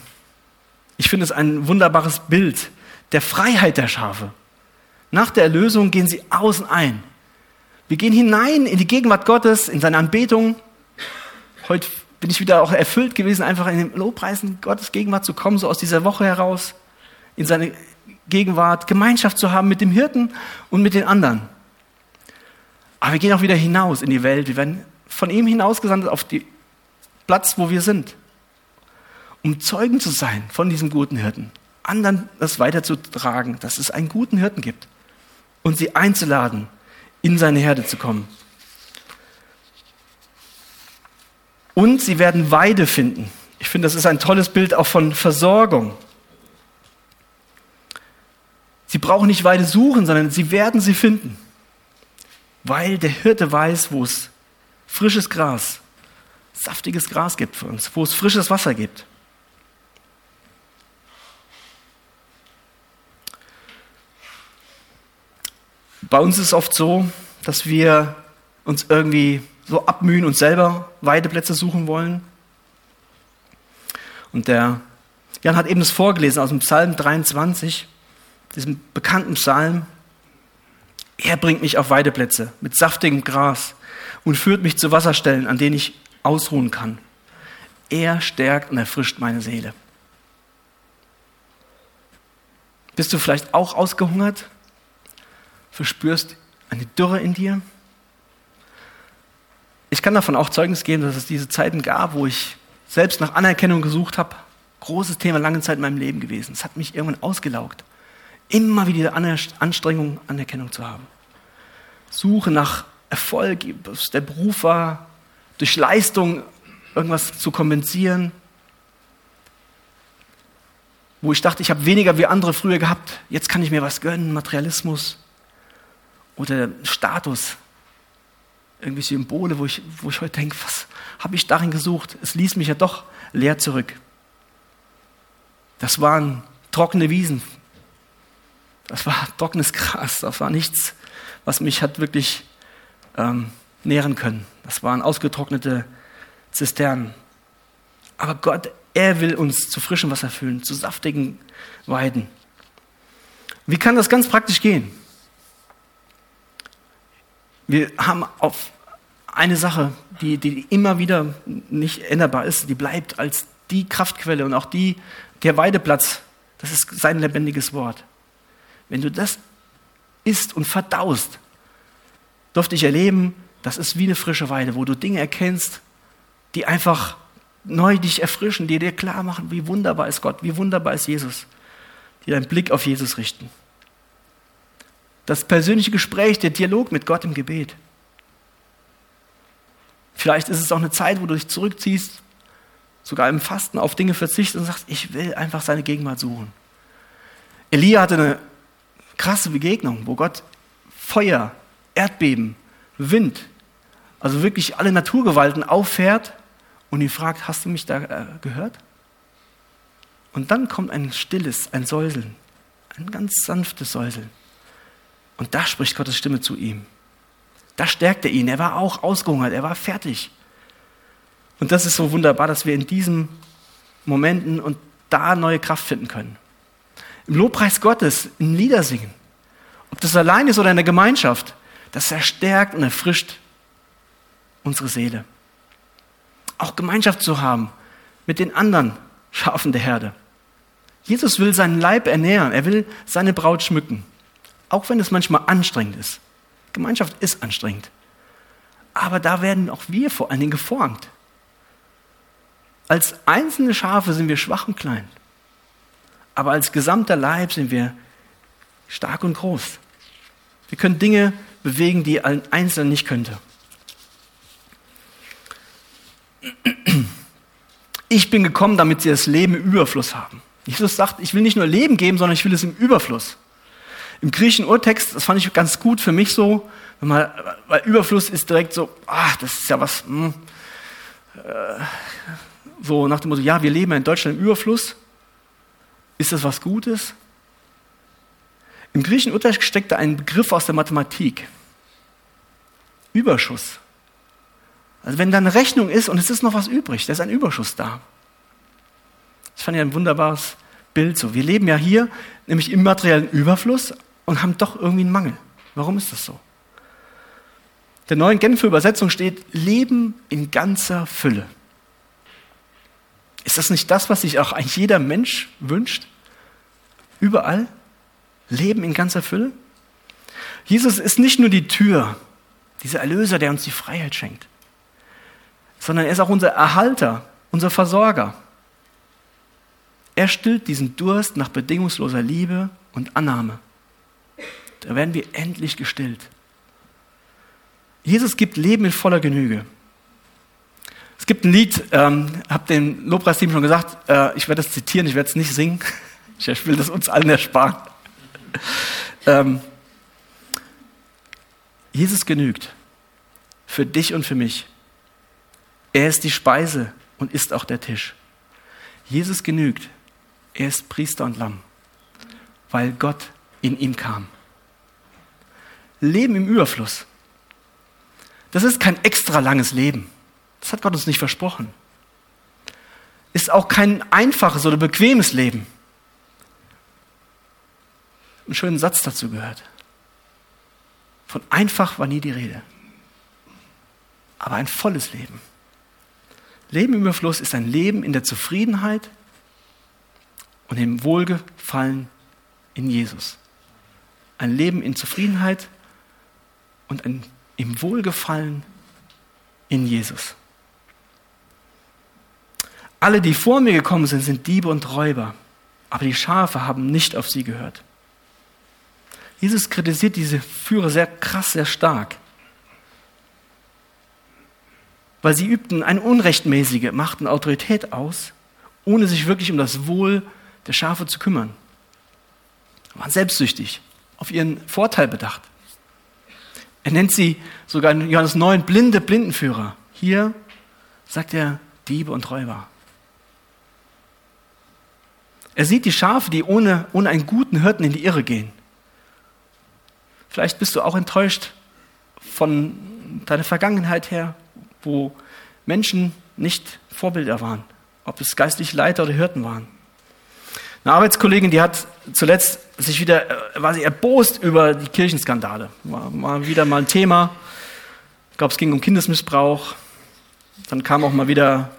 Ich finde es ein wunderbares Bild der Freiheit der Schafe. Nach der Erlösung gehen sie aus und ein. Wir gehen hinein in die Gegenwart Gottes, in seine Anbetung. Heute bin ich wieder auch erfüllt gewesen, einfach in den Lobpreisen Gottes Gegenwart zu kommen, so aus dieser Woche heraus, in seine Gegenwart, Gemeinschaft zu haben mit dem Hirten und mit den anderen. Aber wir gehen auch wieder hinaus in die Welt. Wir werden von ihm hinausgesandt auf den Platz, wo wir sind, um Zeugen zu sein von diesem guten Hirten, anderen das weiterzutragen, dass es einen guten Hirten gibt und sie einzuladen, in seine Herde zu kommen. Und sie werden Weide finden. Ich finde, das ist ein tolles Bild auch von Versorgung. Sie brauchen nicht Weide suchen, sondern sie werden sie finden. Weil der Hirte weiß, wo es frisches Gras, saftiges Gras gibt für uns, wo es frisches Wasser gibt. Bei uns ist es oft so, dass wir uns irgendwie so abmühen und selber Weideplätze suchen wollen. Und der Jan hat eben das vorgelesen aus dem Psalm 23, diesem bekannten Psalm. Er bringt mich auf Weideplätze mit saftigem Gras und führt mich zu Wasserstellen, an denen ich ausruhen kann. Er stärkt und erfrischt meine Seele. Bist du vielleicht auch ausgehungert? Verspürst eine Dürre in dir? Ich kann davon auch Zeugnis geben, dass es diese Zeiten gab, wo ich selbst nach Anerkennung gesucht habe, Großes Thema lange Zeit in meinem Leben gewesen. Es hat mich irgendwann ausgelaugt. Immer wieder Anstrengung, Anerkennung zu haben. Suche nach Erfolg, was der Beruf war, durch Leistung irgendwas zu kompensieren. Wo ich dachte, ich habe weniger wie andere früher gehabt, jetzt kann ich mir was gönnen, Materialismus oder Status, irgendwie Symbole, wo ich, wo ich heute denke, was habe ich darin gesucht? Es ließ mich ja doch leer zurück. Das waren trockene Wiesen. Das war trockenes Gras. Das war nichts, was mich hat wirklich ähm, nähren können. Das waren ausgetrocknete Zisternen. Aber Gott, er will uns zu frischem Wasser füllen, zu saftigen Weiden. Wie kann das ganz praktisch gehen? Wir haben auf eine Sache, die, die immer wieder nicht änderbar ist, die bleibt als die Kraftquelle und auch die, der Weideplatz. Das ist sein lebendiges Wort. Wenn du das isst und verdaust, durfte ich erleben, das ist wie eine frische Weide, wo du Dinge erkennst, die einfach neu dich erfrischen, die dir klar machen, wie wunderbar ist Gott, wie wunderbar ist Jesus, die deinen Blick auf Jesus richten das persönliche Gespräch, der Dialog mit Gott im Gebet. Vielleicht ist es auch eine Zeit, wo du dich zurückziehst, sogar im Fasten auf Dinge verzichtest und sagst, ich will einfach seine Gegenwart suchen. Elia hatte eine krasse Begegnung, wo Gott Feuer, Erdbeben, Wind, also wirklich alle Naturgewalten auffährt und ihn fragt, hast du mich da äh, gehört? Und dann kommt ein stilles, ein Säuseln, ein ganz sanftes Säuseln. Und da spricht Gottes Stimme zu ihm. Da stärkt er ihn. Er war auch ausgehungert, er war fertig. Und das ist so wunderbar, dass wir in diesen Momenten und da neue Kraft finden können. Im Lobpreis Gottes, im Liedersingen. Ob das allein ist oder in der Gemeinschaft, das erstärkt und erfrischt unsere Seele. Auch Gemeinschaft zu haben mit den anderen Schafen der Herde. Jesus will seinen Leib ernähren, er will seine Braut schmücken. Auch wenn es manchmal anstrengend ist. Gemeinschaft ist anstrengend. Aber da werden auch wir vor allen Dingen geformt. Als einzelne Schafe sind wir schwach und klein. Aber als gesamter Leib sind wir stark und groß. Wir können Dinge bewegen, die ein Einzelner nicht könnte. Ich bin gekommen, damit sie das Leben im Überfluss haben. Jesus sagt, ich will nicht nur Leben geben, sondern ich will es im Überfluss. Im griechischen Urtext, das fand ich ganz gut für mich so, man, weil Überfluss ist direkt so, ah, das ist ja was, mh, hm, äh, so nach dem Motto, ja, wir leben in Deutschland im Überfluss. Ist das was Gutes? Im griechischen Urtext steckt da ein Begriff aus der Mathematik. Überschuss. Also wenn da eine Rechnung ist und es ist noch was übrig, da ist ein Überschuss da. Das fand ich ein wunderbares Bild so. Wir leben ja hier nämlich im materiellen Überfluss, und haben doch irgendwie einen Mangel. Warum ist das so? Der neuen Genfer Übersetzung steht Leben in ganzer Fülle. Ist das nicht das, was sich auch eigentlich jeder Mensch wünscht? Überall? Leben in ganzer Fülle? Jesus ist nicht nur die Tür, dieser Erlöser, der uns die Freiheit schenkt, sondern er ist auch unser Erhalter, unser Versorger. Er stillt diesen Durst nach bedingungsloser Liebe und Annahme. Da werden wir endlich gestillt. Jesus gibt Leben in voller Genüge. Es gibt ein Lied, ähm, habe dem Lobpreisteam schon gesagt, äh, ich werde das zitieren, ich werde es nicht singen. Ich will das uns allen ersparen. Ähm, Jesus genügt für dich und für mich. Er ist die Speise und ist auch der Tisch. Jesus genügt. Er ist Priester und Lamm, weil Gott in ihm kam. Leben im Überfluss. Das ist kein extra langes Leben. Das hat Gott uns nicht versprochen. Ist auch kein einfaches oder bequemes Leben. Einen schönen Satz dazu gehört. Von einfach war nie die Rede. Aber ein volles Leben. Leben im Überfluss ist ein Leben in der Zufriedenheit und im Wohlgefallen in Jesus. Ein Leben in Zufriedenheit und ein, im Wohlgefallen in Jesus. Alle, die vor mir gekommen sind, sind Diebe und Räuber, aber die Schafe haben nicht auf sie gehört. Jesus kritisiert diese Führer sehr krass, sehr stark, weil sie übten eine unrechtmäßige Macht und Autorität aus, ohne sich wirklich um das Wohl der Schafe zu kümmern. Sie waren selbstsüchtig, auf ihren Vorteil bedacht. Er nennt sie sogar in Johannes 9 blinde Blindenführer. Hier sagt er Diebe und Räuber. Er sieht die Schafe, die ohne, ohne einen guten Hirten in die Irre gehen. Vielleicht bist du auch enttäuscht von deiner Vergangenheit her, wo Menschen nicht Vorbilder waren, ob es geistliche Leiter oder Hirten waren. Eine Arbeitskollegin, die hat zuletzt sich wieder, äh, war sie erbost über die Kirchenskandale. War, war wieder mal ein Thema. Ich glaube, es ging um Kindesmissbrauch. Dann kam auch mal wieder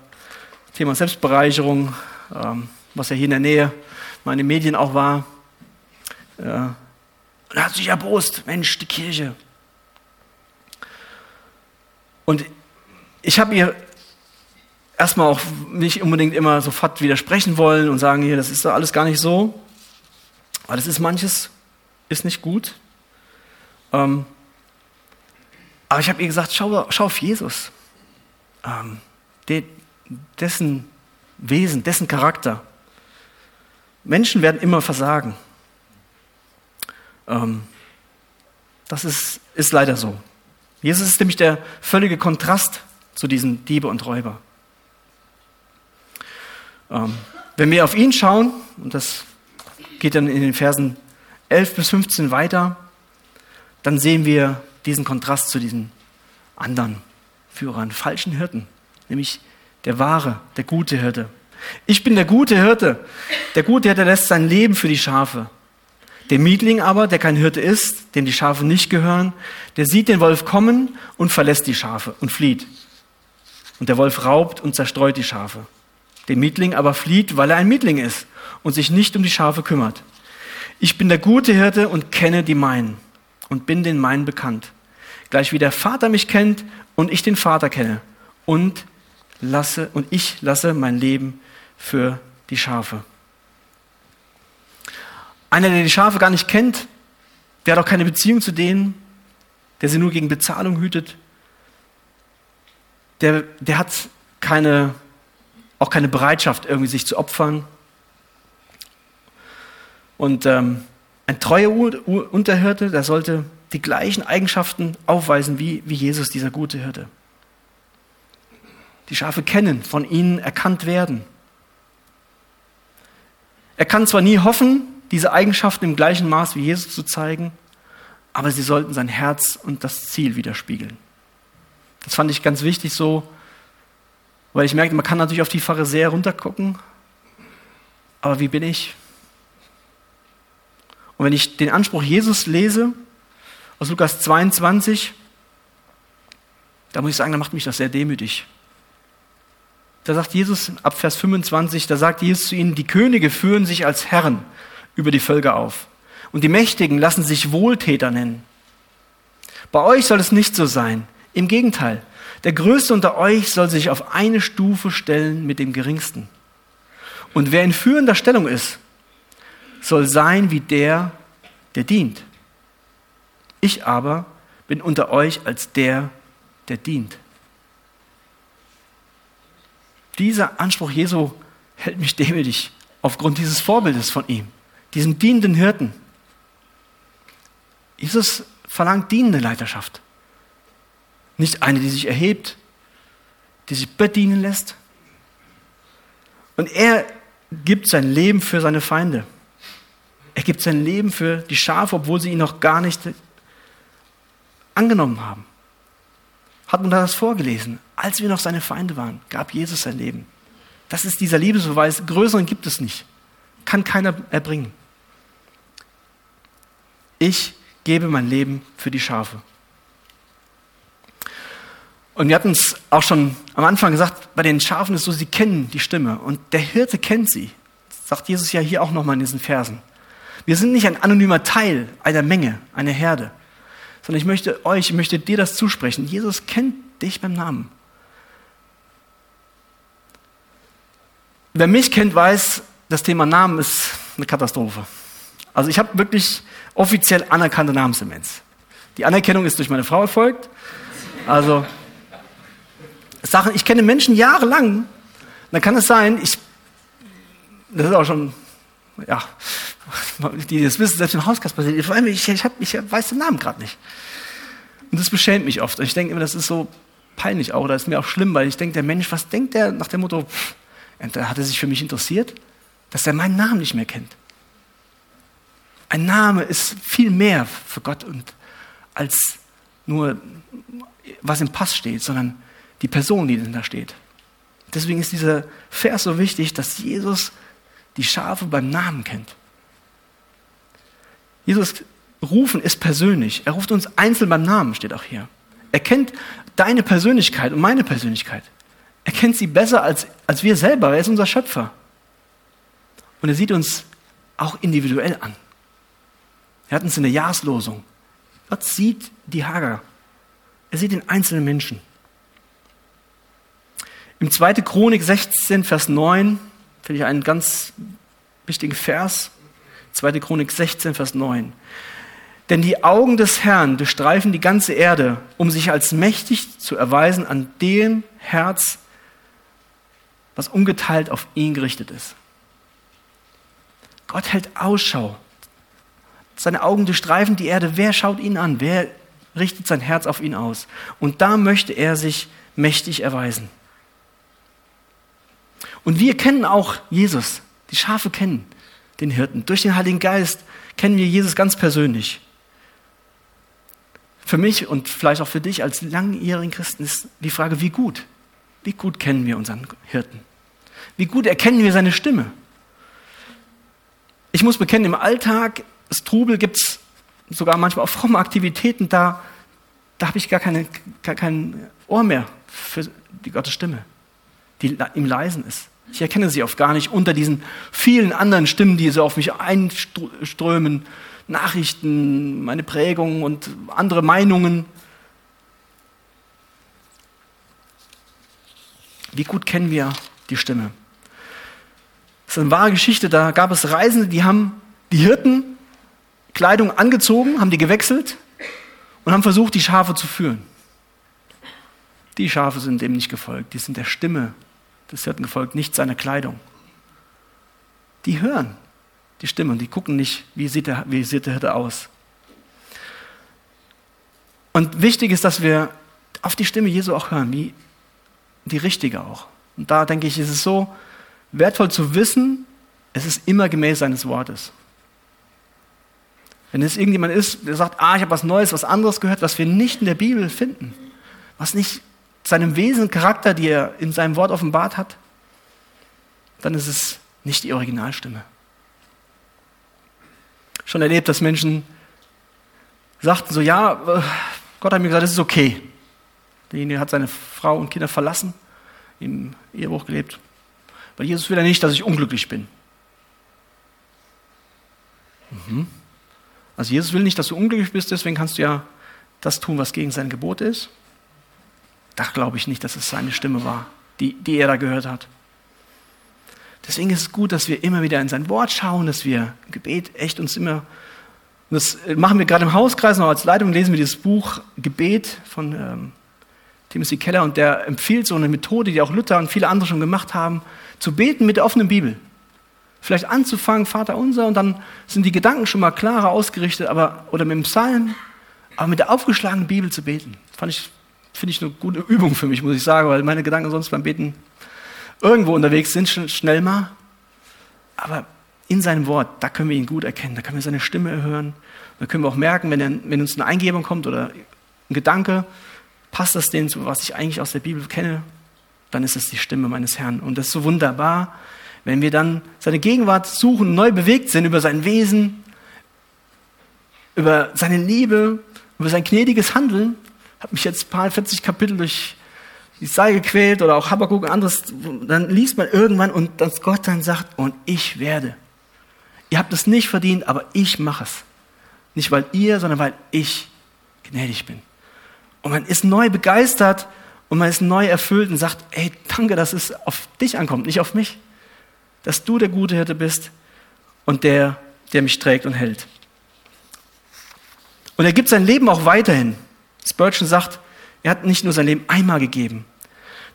Thema Selbstbereicherung, ähm, was ja hier in der Nähe meine Medien auch war. Und er hat sich erbost, Mensch, die Kirche. Und ich habe ihr erstmal auch nicht unbedingt immer sofort widersprechen wollen und sagen, hier, das ist doch alles gar nicht so. Aber das ist manches, ist nicht gut. Ähm, aber ich habe ihr gesagt, schau, schau auf Jesus. Ähm, de, dessen Wesen, dessen Charakter. Menschen werden immer versagen. Ähm, das ist, ist leider so. Jesus ist nämlich der völlige Kontrast zu diesen Diebe und Räuber. Ähm, wenn wir auf ihn schauen, und das geht dann in den Versen 11 bis 15 weiter, dann sehen wir diesen Kontrast zu diesen anderen Führern, falschen Hirten, nämlich der wahre, der gute Hirte. Ich bin der gute Hirte. Der gute Hirte lässt sein Leben für die Schafe. Der Mietling aber, der kein Hirte ist, dem die Schafe nicht gehören, der sieht den Wolf kommen und verlässt die Schafe und flieht. Und der Wolf raubt und zerstreut die Schafe. Der Mietling aber flieht, weil er ein Mietling ist und sich nicht um die Schafe kümmert. Ich bin der gute Hirte und kenne die meinen und bin den meinen bekannt. Gleich wie der Vater mich kennt und ich den Vater kenne und lasse und ich lasse mein Leben für die Schafe. Einer, der die Schafe gar nicht kennt, der hat auch keine Beziehung zu denen, der sie nur gegen Bezahlung hütet, der, der hat keine auch keine Bereitschaft, irgendwie sich zu opfern. Und ähm, ein treuer Unterhirte, der sollte die gleichen Eigenschaften aufweisen wie, wie Jesus, dieser gute Hirte. Die Schafe kennen, von ihnen erkannt werden. Er kann zwar nie hoffen, diese Eigenschaften im gleichen Maß wie Jesus zu zeigen, aber sie sollten sein Herz und das Ziel widerspiegeln. Das fand ich ganz wichtig so weil ich merkte, man kann natürlich auf die Pharisäer runtergucken, aber wie bin ich? Und wenn ich den Anspruch Jesus lese, aus Lukas 22, da muss ich sagen, da macht mich das sehr demütig. Da sagt Jesus ab Vers 25, da sagt Jesus zu ihnen, die Könige führen sich als Herren über die Völker auf und die Mächtigen lassen sich Wohltäter nennen. Bei euch soll es nicht so sein. Im Gegenteil, der Größte unter euch soll sich auf eine Stufe stellen mit dem Geringsten. Und wer in führender Stellung ist, soll sein wie der, der dient. Ich aber bin unter euch als der, der dient. Dieser Anspruch Jesu hält mich demütig aufgrund dieses Vorbildes von ihm, diesem dienenden Hirten. Jesus verlangt dienende Leiterschaft. Nicht eine, die sich erhebt, die sich bedienen lässt. Und er gibt sein Leben für seine Feinde. Er gibt sein Leben für die Schafe, obwohl sie ihn noch gar nicht angenommen haben. Hat man das vorgelesen? Als wir noch seine Feinde waren, gab Jesus sein Leben. Das ist dieser Liebesbeweis. Größeren gibt es nicht. Kann keiner erbringen. Ich gebe mein Leben für die Schafe. Und wir hatten es auch schon am Anfang gesagt, bei den Schafen ist es so, sie kennen die Stimme und der Hirte kennt sie. Sagt Jesus ja hier auch nochmal in diesen Versen. Wir sind nicht ein anonymer Teil einer Menge, einer Herde, sondern ich möchte euch, ich möchte dir das zusprechen. Jesus kennt dich beim Namen. wer mich kennt, weiß, das Thema Namen ist eine Katastrophe. Also ich habe wirklich offiziell anerkannte Namensdemenz. Die Anerkennung ist durch meine Frau erfolgt. Also Sachen, ich kenne Menschen jahrelang, dann kann es sein, ich, das ist auch schon, ja, die das wissen, selbst im Hauskast passiert, ich, ich, hab, ich weiß den Namen gerade nicht. Und das beschämt mich oft. Und ich denke immer, das ist so peinlich auch, oder ist mir auch schlimm, weil ich denke, der Mensch, was denkt der nach dem Motto, pff, hat er sich für mich interessiert, dass er meinen Namen nicht mehr kennt. Ein Name ist viel mehr für Gott und als nur was im Pass steht, sondern die Person, die da steht. Deswegen ist dieser Vers so wichtig, dass Jesus die Schafe beim Namen kennt. Jesus rufen ist persönlich. Er ruft uns einzeln beim Namen, steht auch hier. Er kennt deine Persönlichkeit und meine Persönlichkeit. Er kennt sie besser als, als wir selber. Er ist unser Schöpfer. Und er sieht uns auch individuell an. Er hat uns in der Jahreslosung. Gott sieht die Hager. Er sieht den einzelnen Menschen. Im 2. Chronik 16, Vers 9, finde ich einen ganz wichtigen Vers. 2. Chronik 16, Vers 9. Denn die Augen des Herrn durchstreifen die ganze Erde, um sich als mächtig zu erweisen an dem Herz, was ungeteilt auf ihn gerichtet ist. Gott hält Ausschau. Seine Augen durchstreifen die Erde. Wer schaut ihn an? Wer richtet sein Herz auf ihn aus? Und da möchte er sich mächtig erweisen. Und wir kennen auch Jesus. Die Schafe kennen den Hirten. Durch den Heiligen Geist kennen wir Jesus ganz persönlich. Für mich und vielleicht auch für dich als langjährigen Christen ist die Frage, wie gut? Wie gut kennen wir unseren Hirten? Wie gut erkennen wir seine Stimme? Ich muss bekennen, im Alltag, Trubel gibt es sogar manchmal auch fromme Aktivitäten, da, da habe ich gar, keine, gar kein Ohr mehr für die Gottes Stimme, die im Leisen ist. Ich erkenne sie oft gar nicht unter diesen vielen anderen Stimmen, die so auf mich einströmen. Nachrichten, meine Prägungen und andere Meinungen. Wie gut kennen wir die Stimme? Das ist eine wahre Geschichte. Da gab es Reisende, die haben die Hirten Kleidung angezogen, haben die gewechselt und haben versucht, die Schafe zu führen. Die Schafe sind dem nicht gefolgt. Die sind der Stimme des Hirten gefolgt, nicht seiner Kleidung. Die hören die Stimme und die gucken nicht, wie sieht der, wie sieht der Hirte aus. Und wichtig ist, dass wir auf die Stimme Jesu auch hören, wie die richtige auch. Und da denke ich, ist es so wertvoll zu wissen, es ist immer gemäß seines Wortes. Wenn es irgendjemand ist, der sagt, ah, ich habe was Neues, was anderes gehört, was wir nicht in der Bibel finden, was nicht seinem Wesen, Charakter, die er in seinem Wort offenbart hat, dann ist es nicht die Originalstimme. Schon erlebt, dass Menschen sagten so, ja, Gott hat mir gesagt, es ist okay. Derjenige hat seine Frau und Kinder verlassen, im Ehebruch gelebt. Weil Jesus will ja nicht, dass ich unglücklich bin. Mhm. Also Jesus will nicht, dass du unglücklich bist, deswegen kannst du ja das tun, was gegen sein Gebot ist. Da glaube ich nicht, dass es seine Stimme war, die, die er da gehört hat. Deswegen ist es gut, dass wir immer wieder in sein Wort schauen, dass wir im Gebet echt uns immer, das machen wir gerade im Hauskreis noch als Leitung, lesen wir dieses Buch Gebet von ähm, Timothy Keller und der empfiehlt so eine Methode, die auch Luther und viele andere schon gemacht haben, zu beten mit der offenen Bibel. Vielleicht anzufangen, Vater unser, und dann sind die Gedanken schon mal klarer ausgerichtet, aber, oder mit dem Psalm, aber mit der aufgeschlagenen Bibel zu beten. Ich finde ich eine gute Übung für mich, muss ich sagen, weil meine Gedanken sonst beim Beten irgendwo unterwegs sind, schnell mal. Aber in seinem Wort, da können wir ihn gut erkennen, da können wir seine Stimme hören. Da können wir auch merken, wenn, er, wenn uns eine Eingebung kommt oder ein Gedanke, passt das dem, was ich eigentlich aus der Bibel kenne, dann ist es die Stimme meines Herrn. Und das ist so wunderbar, wenn wir dann seine Gegenwart suchen, neu bewegt sind über sein Wesen, über seine Liebe, über sein gnädiges Handeln, habe mich jetzt ein paar 40 Kapitel durch die Sei gequält oder auch Habakkuk und anderes, dann liest man irgendwann und dass Gott dann sagt, und ich werde. Ihr habt es nicht verdient, aber ich mache es. Nicht weil ihr, sondern weil ich gnädig bin. Und man ist neu begeistert und man ist neu erfüllt und sagt, ey, danke, dass es auf dich ankommt, nicht auf mich. Dass du der gute Hirte bist und der, der mich trägt und hält. Und er gibt sein Leben auch weiterhin. Spurgeon sagt, er hat nicht nur sein Leben einmal gegeben.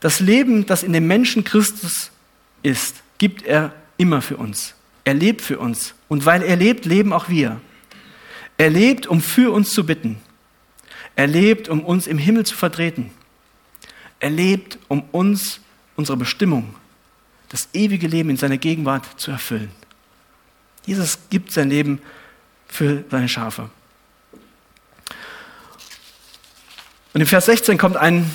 Das Leben, das in dem Menschen Christus ist, gibt er immer für uns. Er lebt für uns. Und weil er lebt, leben auch wir. Er lebt, um für uns zu bitten. Er lebt, um uns im Himmel zu vertreten. Er lebt, um uns unsere Bestimmung, das ewige Leben in seiner Gegenwart zu erfüllen. Jesus gibt sein Leben für seine Schafe. Und in Vers 16 kommt ein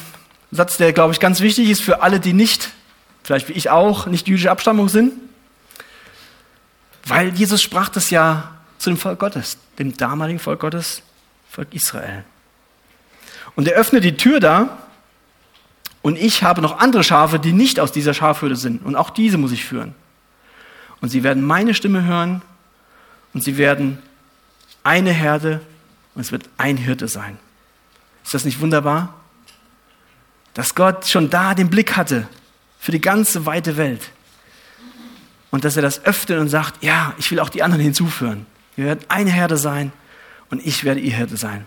Satz, der, glaube ich, ganz wichtig ist für alle, die nicht, vielleicht wie ich auch, nicht jüdische Abstammung sind. Weil Jesus sprach das ja zu dem Volk Gottes, dem damaligen Volk Gottes, Volk Israel. Und er öffnet die Tür da und ich habe noch andere Schafe, die nicht aus dieser Schafhürde sind. Und auch diese muss ich führen. Und sie werden meine Stimme hören und sie werden eine Herde und es wird ein Hirte sein. Ist das nicht wunderbar? Dass Gott schon da den Blick hatte für die ganze weite Welt. Und dass er das öffnet und sagt, ja, ich will auch die anderen hinzuführen. Wir werden eine Herde sein und ich werde ihr Herde sein.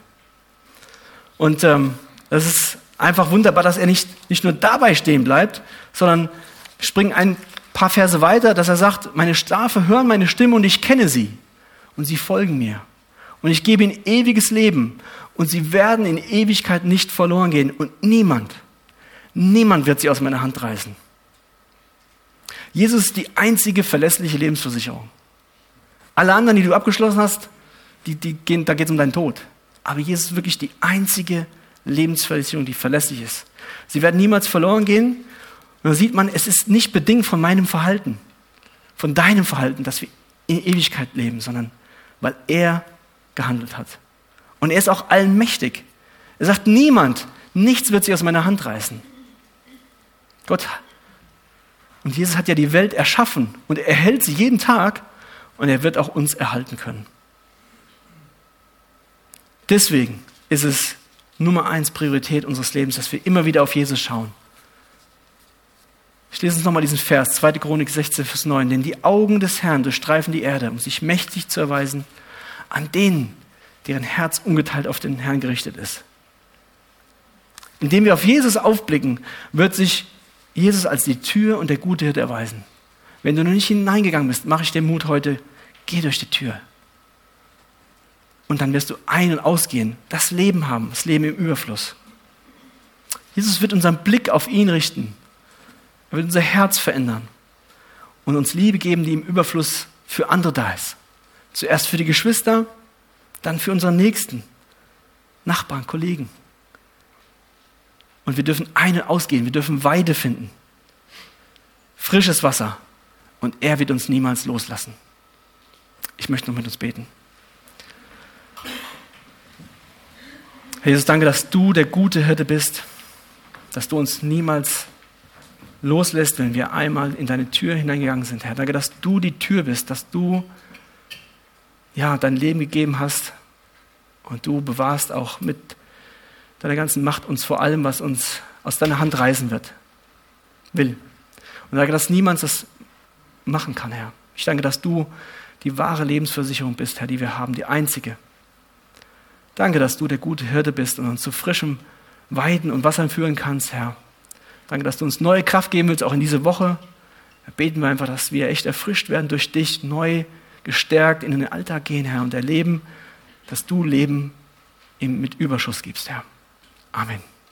Und ähm, das ist einfach wunderbar, dass er nicht, nicht nur dabei stehen bleibt, sondern springt ein paar Verse weiter, dass er sagt, meine Schafe hören meine Stimme und ich kenne sie und sie folgen mir. Und ich gebe ihnen ewiges Leben und sie werden in Ewigkeit nicht verloren gehen und niemand, niemand wird sie aus meiner Hand reißen. Jesus ist die einzige verlässliche Lebensversicherung. Alle anderen, die du abgeschlossen hast, die, die gehen, da geht es um deinen Tod. Aber Jesus ist wirklich die einzige Lebensversicherung, die verlässlich ist. Sie werden niemals verloren gehen. Und da sieht man, es ist nicht bedingt von meinem Verhalten, von deinem Verhalten, dass wir in Ewigkeit leben, sondern weil er gehandelt hat. Und er ist auch allmächtig. Er sagt, niemand, nichts wird sich aus meiner Hand reißen. Gott. Und Jesus hat ja die Welt erschaffen und er hält sie jeden Tag und er wird auch uns erhalten können. Deswegen ist es Nummer eins Priorität unseres Lebens, dass wir immer wieder auf Jesus schauen. Ich lese uns nochmal diesen Vers, 2. Chronik 16, Vers 9. Denn die Augen des Herrn durchstreifen die Erde, um sich mächtig zu erweisen an denen, deren Herz ungeteilt auf den Herrn gerichtet ist. Indem wir auf Jesus aufblicken, wird sich Jesus als die Tür und der gute Hirte erweisen. Wenn du noch nicht hineingegangen bist, mache ich dir Mut heute, geh durch die Tür. Und dann wirst du ein- und ausgehen, das Leben haben, das Leben im Überfluss. Jesus wird unseren Blick auf ihn richten. Er wird unser Herz verändern und uns Liebe geben, die im Überfluss für andere da ist. Zuerst für die Geschwister, dann für unseren Nächsten, Nachbarn, Kollegen. Und wir dürfen ein- und ausgehen, wir dürfen Weide finden. Frisches Wasser. Und er wird uns niemals loslassen. Ich möchte noch mit uns beten. Herr Jesus, danke, dass du der gute Hirte bist, dass du uns niemals loslässt, wenn wir einmal in deine Tür hineingegangen sind. Herr, danke, dass du die Tür bist, dass du ja, dein Leben gegeben hast und du bewahrst auch mit deiner ganzen Macht uns vor allem, was uns aus deiner Hand reißen wird, will. Und danke, dass niemand das machen kann, Herr. Ich danke, dass du die wahre Lebensversicherung bist, Herr, die wir haben, die einzige. Danke, dass du der gute Hirte bist und uns zu frischem Weiden und Wassern führen kannst, Herr. Danke, dass du uns neue Kraft geben willst, auch in diese Woche. Da beten wir einfach, dass wir echt erfrischt werden durch dich, neu gestärkt in den Alltag gehen, Herr, und erleben, dass du Leben mit Überschuss gibst, Herr. Amen.